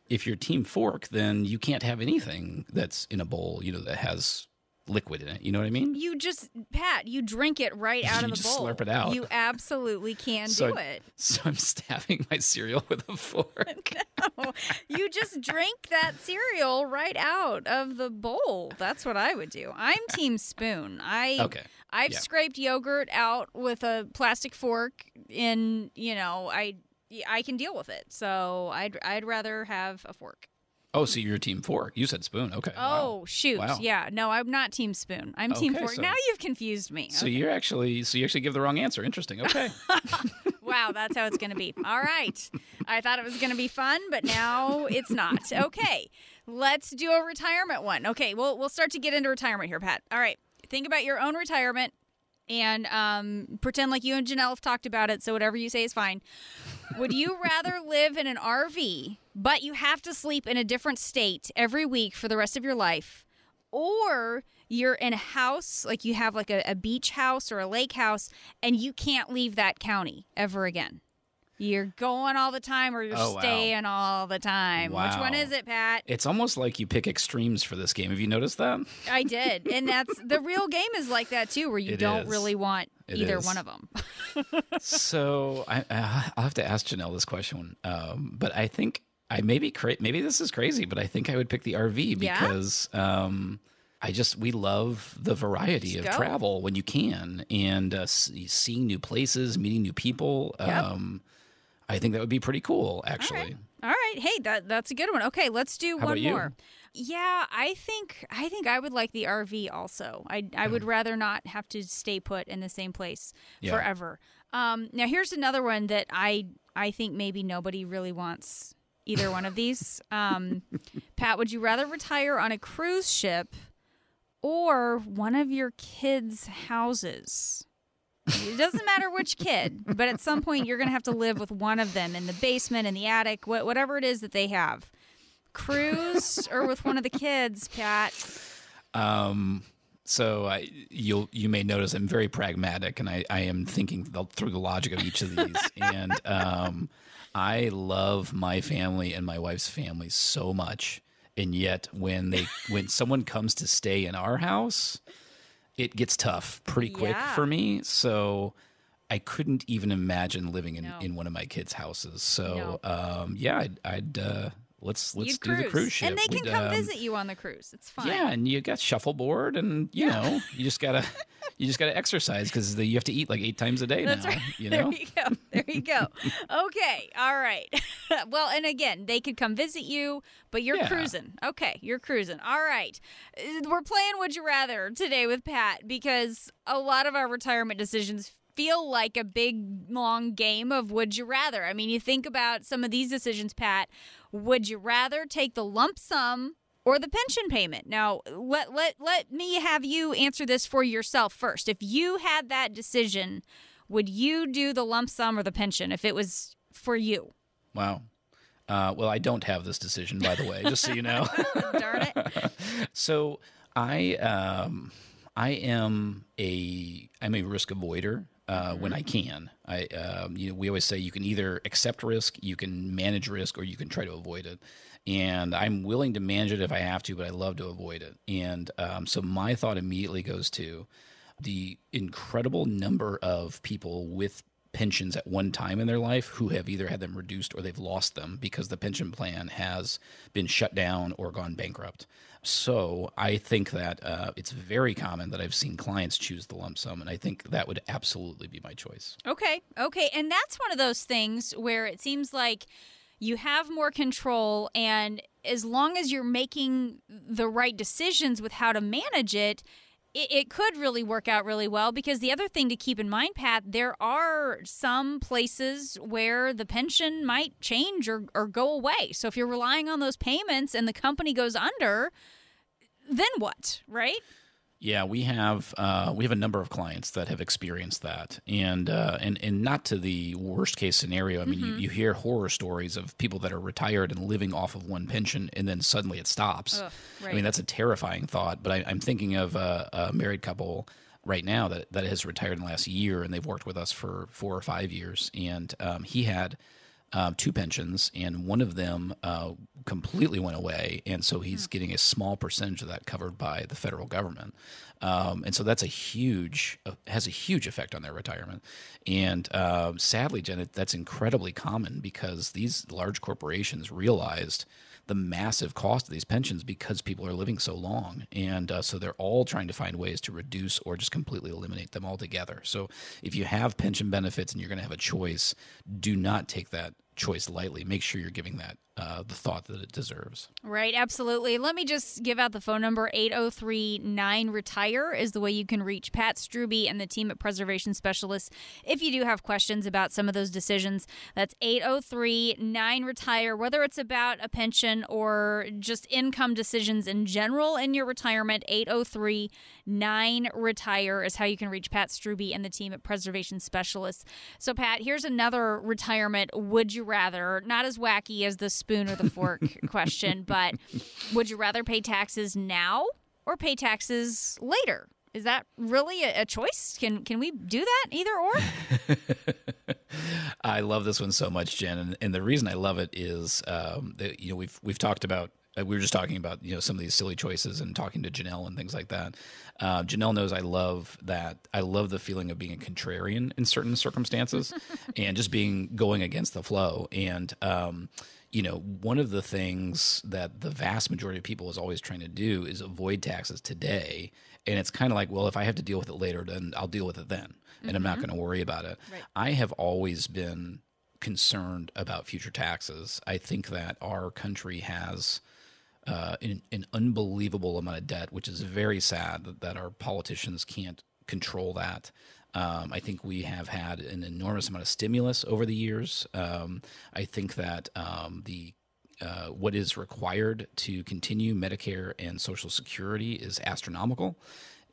[SPEAKER 2] if you're team fork, then you can't have anything that's in a bowl, you know, that has liquid in it. You know what I mean?
[SPEAKER 1] You just Pat, you drink it right (laughs) out of the
[SPEAKER 2] just
[SPEAKER 1] bowl.
[SPEAKER 2] slurp it out.
[SPEAKER 1] You absolutely can
[SPEAKER 2] so,
[SPEAKER 1] do it. (laughs)
[SPEAKER 2] so I'm stabbing my cereal with a fork. (laughs)
[SPEAKER 1] no, you just drink that cereal right out of the bowl. That's what I would do. I'm team spoon. I
[SPEAKER 2] Okay.
[SPEAKER 1] I've
[SPEAKER 2] Yeah.
[SPEAKER 1] scraped yogurt out with a plastic fork in, you know, I I can deal with it. So I'd I'd rather have a fork.
[SPEAKER 2] Oh, so you're team fork. You said spoon. Okay.
[SPEAKER 1] Oh,
[SPEAKER 2] wow.
[SPEAKER 1] shoot.
[SPEAKER 2] Wow.
[SPEAKER 1] Yeah. No, I'm not team spoon. I'm team
[SPEAKER 2] Okay,
[SPEAKER 1] fork.
[SPEAKER 2] so-
[SPEAKER 1] now you've confused me.
[SPEAKER 2] So
[SPEAKER 1] Okay.
[SPEAKER 2] you're actually so you actually give the wrong answer. Interesting. Okay. (laughs) (laughs)
[SPEAKER 1] Wow, that's how it's going to be. All right. I thought it was going to be fun, but now it's not. Okay. Let's do a retirement one. Okay, we'll we'll start to get into retirement here, Pat. All right. Think about your own retirement and um, pretend like you and Janelle have talked about it, so whatever you say is fine. Would you rather live in an RV, but you have to sleep in a different state every week for the rest of your life? Or you're in a house, like you have like a, a beach house or a lake house, and you can't leave that county ever again. You're going all the time or you're
[SPEAKER 2] Oh, wow.
[SPEAKER 1] staying all the time. Which one is it, Pat?
[SPEAKER 2] it's almost like you pick extremes for this game. Have you noticed that?
[SPEAKER 1] I did. And that's (laughs) the real game is like that too, where you
[SPEAKER 2] It
[SPEAKER 1] don't
[SPEAKER 2] is.
[SPEAKER 1] really want
[SPEAKER 2] It
[SPEAKER 1] either
[SPEAKER 2] is.
[SPEAKER 1] one of them.
[SPEAKER 2] so I, I- I'll have to ask Janelle this question. Um, but I think I maybe cra- maybe this is crazy, but I think I would pick the RV
[SPEAKER 1] Yeah?
[SPEAKER 2] because um, I just we love the variety
[SPEAKER 1] Just
[SPEAKER 2] of
[SPEAKER 1] go.
[SPEAKER 2] travel when you can and uh, see, seeing new places, meeting new people.
[SPEAKER 1] Yep.
[SPEAKER 2] Um, I think that would be pretty cool, actually.
[SPEAKER 1] All right. All right. Hey, that that's a good one. Okay, let's do
[SPEAKER 2] How
[SPEAKER 1] one more. Yeah, I think I think I would like the RV also. I I would rather not have to stay put in the same place
[SPEAKER 2] Yeah.
[SPEAKER 1] forever. Um, now here's another one that I I think maybe nobody really wants either one of these. Um, Pat, would you rather retire on a cruise ship or one of your kids' houses? It doesn't matter which kid, but at some point you're going to have to live with one of them in the basement, in the attic, wh- whatever it is that they have. Cruise or with one of the kids, Pat.
[SPEAKER 2] Um, so I, you'll you may notice I'm very pragmatic, and I, I am thinking through the logic of each of these. and um, I love my family and my wife's family so much, and yet when they (laughs) when someone comes to stay in our house, it gets tough pretty quick
[SPEAKER 1] Yeah.
[SPEAKER 2] for me. So. I couldn't even imagine living in,
[SPEAKER 1] No.
[SPEAKER 2] in one of my kids' houses. So, um, yeah, I'd, I'd uh, let's let's
[SPEAKER 1] You'd
[SPEAKER 2] do the cruise ship.
[SPEAKER 1] And they can
[SPEAKER 2] We'd,
[SPEAKER 1] come
[SPEAKER 2] um,
[SPEAKER 1] visit you on the cruise. It's fine.
[SPEAKER 2] yeah, and you got shuffleboard, and you know, you just gotta, you just gotta exercise because you have to eat like eight times a day
[SPEAKER 1] That's
[SPEAKER 2] now.
[SPEAKER 1] right.
[SPEAKER 2] You (laughs) know,
[SPEAKER 1] There you go. There you go. (laughs) okay. All right. (laughs) well, and again, they could come visit you, but you're
[SPEAKER 2] Yeah.
[SPEAKER 1] cruising. Okay. You're cruising. All right. We're playing Would You Rather today with Pat because a lot of our retirement decisions feel like a big, long game of Would You Rather. I mean, you think about some of these decisions, Pat. Would you rather take the lump sum or the pension payment. Now, let let let me have you answer this for yourself first. If you had that decision, would you do the lump sum or the pension if it was for you?
[SPEAKER 2] Wow. Uh, well, I don't have this decision, by the way, just so you know. (laughs)
[SPEAKER 1] Darn it. (laughs)
[SPEAKER 2] so I um, I am a I'm a risk avoider uh, when I can. I um, you know we always say you can either accept risk, you can manage risk, or you can try to avoid it. And I'm willing to manage it if I have to, but I love to avoid it. And um, so my thought immediately goes to the incredible number of people with pensions at one time in their life who have either had them reduced or they've lost them because the pension plan has been shut down or gone bankrupt. So I think that uh, it's very common that I've seen clients choose the lump sum, and I think that would absolutely be my choice.
[SPEAKER 1] Okay. Okay. And that's one of those things where it seems like you have more control, and as long as you're making the right decisions with how to manage it, it, it could really work out really well because the other thing to keep in mind, Pat, there are some places where the pension might change or, or go away. So if you're relying on those payments and the company goes under, then what, right?
[SPEAKER 2] Yeah, we have uh, we have a number of clients that have experienced that, and uh, and and not to the worst case scenario. I mean,
[SPEAKER 1] Mm-hmm.
[SPEAKER 2] you, you hear horror stories of people that are retired and living off of one pension, and then suddenly it stops.
[SPEAKER 1] Ugh,
[SPEAKER 2] I mean, that's a terrifying thought. But I, I'm thinking of a, a married couple right now that that has retired in the last year, and they've worked with us for four or five years, and um, he had um, two pensions, and one of them uh, completely went away, and so he's getting a small percentage of that covered by the federal government, um, and so that's a huge uh, has a huge effect on their retirement, and uh, sadly, Jen, that's incredibly common because these large corporations realized the massive cost of these pensions because people are living so long. And uh, so they're all trying to find ways to reduce or just completely eliminate them altogether. So if you have pension benefits and you're going to have a choice, do not take that choice lightly. Make sure you're giving that uh, the thought that it deserves.
[SPEAKER 1] Right, absolutely. Let me just give out the phone number 803 9 Retire is the way you can reach Pat Strubbe and the team at Preservation Specialists if you do have questions about some of those decisions. That's 803 9 Retire, whether it's about a pension or just income decisions in general in your retirement. 803 9 Retire is how you can reach Pat Strubbe and the team at Preservation Specialists. So, Pat, here's another retirement would you rather, not as wacky as the spoon or the fork (laughs) question, but would you rather pay taxes now or pay taxes later? Is that really a, a choice? Can can we do that either or? (laughs)
[SPEAKER 2] I love this one so much, Jen, and, and the reason I love it is, um, that, you know, we've we've talked about. uh, We were just talking about you know some of these silly choices and talking to Janelle and things like that. Uh, Janelle knows I love that. I love the feeling of being a contrarian in certain circumstances, (laughs) and just being going against the flow. And um, you know, one of the things that the vast majority of people is always trying to do is avoid taxes today. And it's kind of like, well, if I have to deal with it later, then I'll deal with it then, and I'm not going to worry about it. I have always been concerned about future taxes. I think that our country has uh, an, an unbelievable amount of debt, which is very sad that, that our politicians can't control that. Um, I think we have had an enormous amount of stimulus over the years. Um, I think that um, the uh, what is required to continue Medicare and Social Security is astronomical.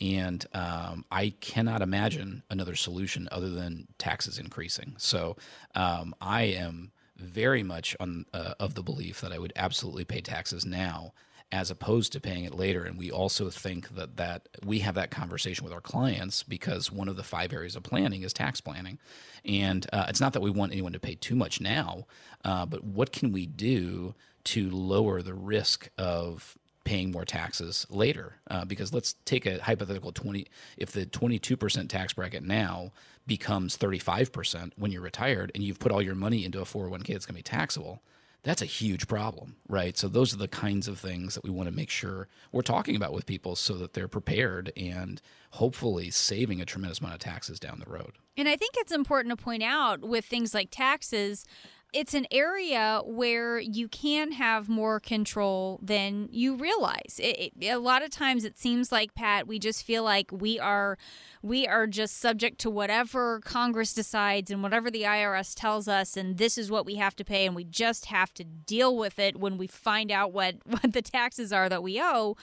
[SPEAKER 2] And um, I cannot imagine another solution other than taxes increasing. So um, I am very much on uh, of the belief that I would absolutely pay taxes now as opposed to paying it later. And we also think that that we have that conversation with our clients because one of the five areas of planning is tax planning. And uh, it's not that we want anyone to pay too much now, uh, but what can we do to lower the risk of paying more taxes later. Uh, because let's take a hypothetical 20, if the 22% tax bracket now becomes 35% when you're retired and you've put all your money into a 401k that's going to be taxable, that's a huge problem, right? So those are the kinds of things that we want to make sure we're talking about with people so that they're prepared and hopefully saving a tremendous amount of taxes down the road.
[SPEAKER 1] And I think it's important to point out with things like taxes, it's an area where you can have more control than you realize. It, it, a lot of times it seems like Pat, we just feel like we are we are just subject to whatever Congress decides and whatever the IRS tells us and this is what we have to pay and we just have to deal with it when we find out what (laughs) what the taxes are that we owe.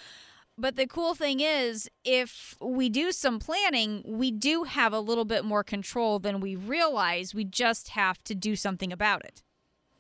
[SPEAKER 1] But the cool thing is, if we do some planning, we do have a little bit more control than we realize. We just have to do something about it.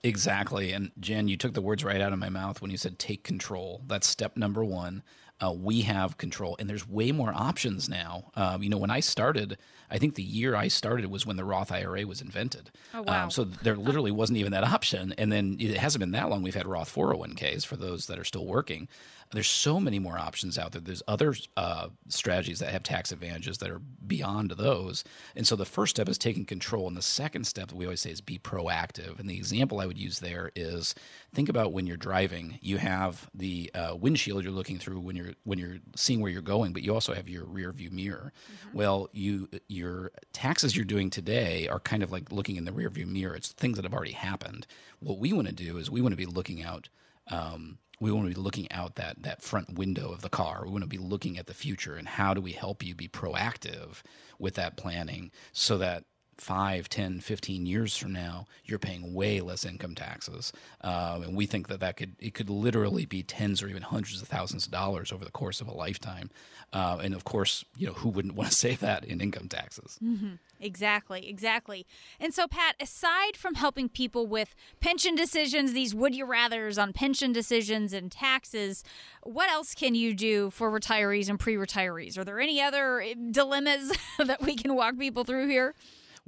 [SPEAKER 2] Exactly. And Jen, you took the words right out of my mouth when you said take control. That's step number one. Uh, we have control, and there's way more options now. Um, you know, when I started, I think the year I started was when the Roth IRA was invented.
[SPEAKER 1] Oh, wow.
[SPEAKER 2] Um, so there literally wasn't even that option. And then it hasn't been that long. We've had Roth 401ks for those that are still working there's so many more options out there. There's other uh, strategies that have tax advantages that are beyond those. And so the first step is taking control. And the second step that we always say is be proactive. And the example I would use there is think about when you're driving, you have the uh, windshield you're looking through when you're when you're seeing where you're going, but you also have your rear view mirror. Mm-hmm. Well, you your taxes you're doing today are kind of like looking in the rear view mirror. It's things that have already happened. What we want to do is we want to be looking out um, we want to be looking out that that front window of the car. We want to be looking at the future and how do we help you be proactive with that planning so that 5 10 15 years from now you're paying way less income taxes um, and we think that that could it could literally be tens or even hundreds of thousands of dollars over the course of a lifetime uh, and of course you know who wouldn't (laughs) want to save that in income taxes
[SPEAKER 1] mm-hmm. Exactly, exactly. And so, Pat, aside from helping people with pension decisions, these would you rathers on pension decisions and taxes, what else can you do for retirees and pre retirees? Are there any other eh, dilemmas (laughs) that we can walk people through here?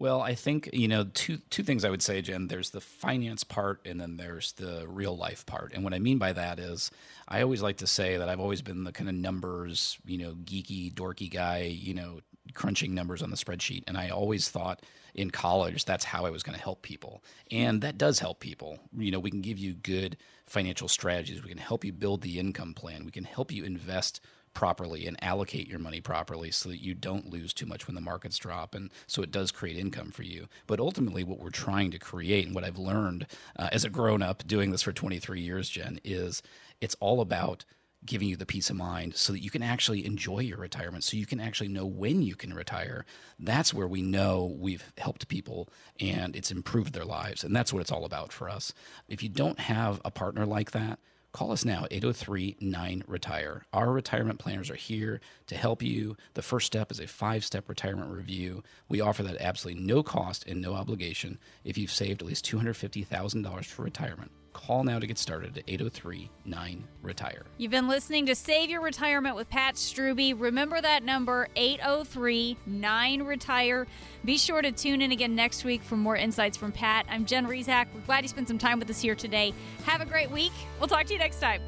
[SPEAKER 2] Well, I think you know two two things I would say, Jen. There's the finance part, and then there's the real life part. And what I mean by that is, I always like to say that I've always been the kind of numbers, you know, geeky, dorky guy, you know, crunching numbers on the spreadsheet. And I always thought in college that's how I was going to help people. And that does help people. You know, we can give you good financial strategies, we can help you build the income plan, we can help you invest properly and allocate your money properly so that you don't lose too much when the markets drop and so it does create income for you. But ultimately what we're trying to create and what i've learned uh, as a grown up doing this for 23 years jen is it's all about giving you the peace of mind so that you can actually enjoy your retirement so you can actually know when you can retire. That's where we know we've helped people and it's improved their lives and that's what it's all about for us. If you don't have a partner like that Call us now, 803 9 Retire. Our retirement planners are here to help you. The first step is a five step retirement review. We offer that absolutely no cost and no obligation if you've saved at least $250,000 for retirement. Call now to get started at 803 9 Retire.
[SPEAKER 1] You've been listening to Save Your Retirement with Pat Strubbe. Remember that number, 803 9 Retire. Be sure to tune in again next week for more insights from Pat. I'm Jen Rizak. We're glad you spent some time with us here today. Have a great week. We'll talk to you next time.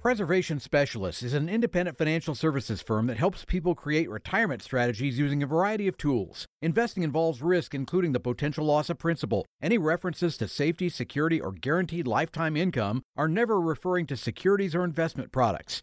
[SPEAKER 8] Preservation Specialists is an independent financial services firm that helps people create retirement strategies using a variety of tools. Investing involves risk, including the potential loss of principal. Any references to safety, security, or guaranteed lifetime income are never referring to securities or investment products.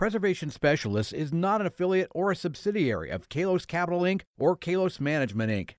[SPEAKER 8] Preservation Specialists is not an affiliate or a subsidiary of Kalos Capital Inc. or Kalos Management Inc.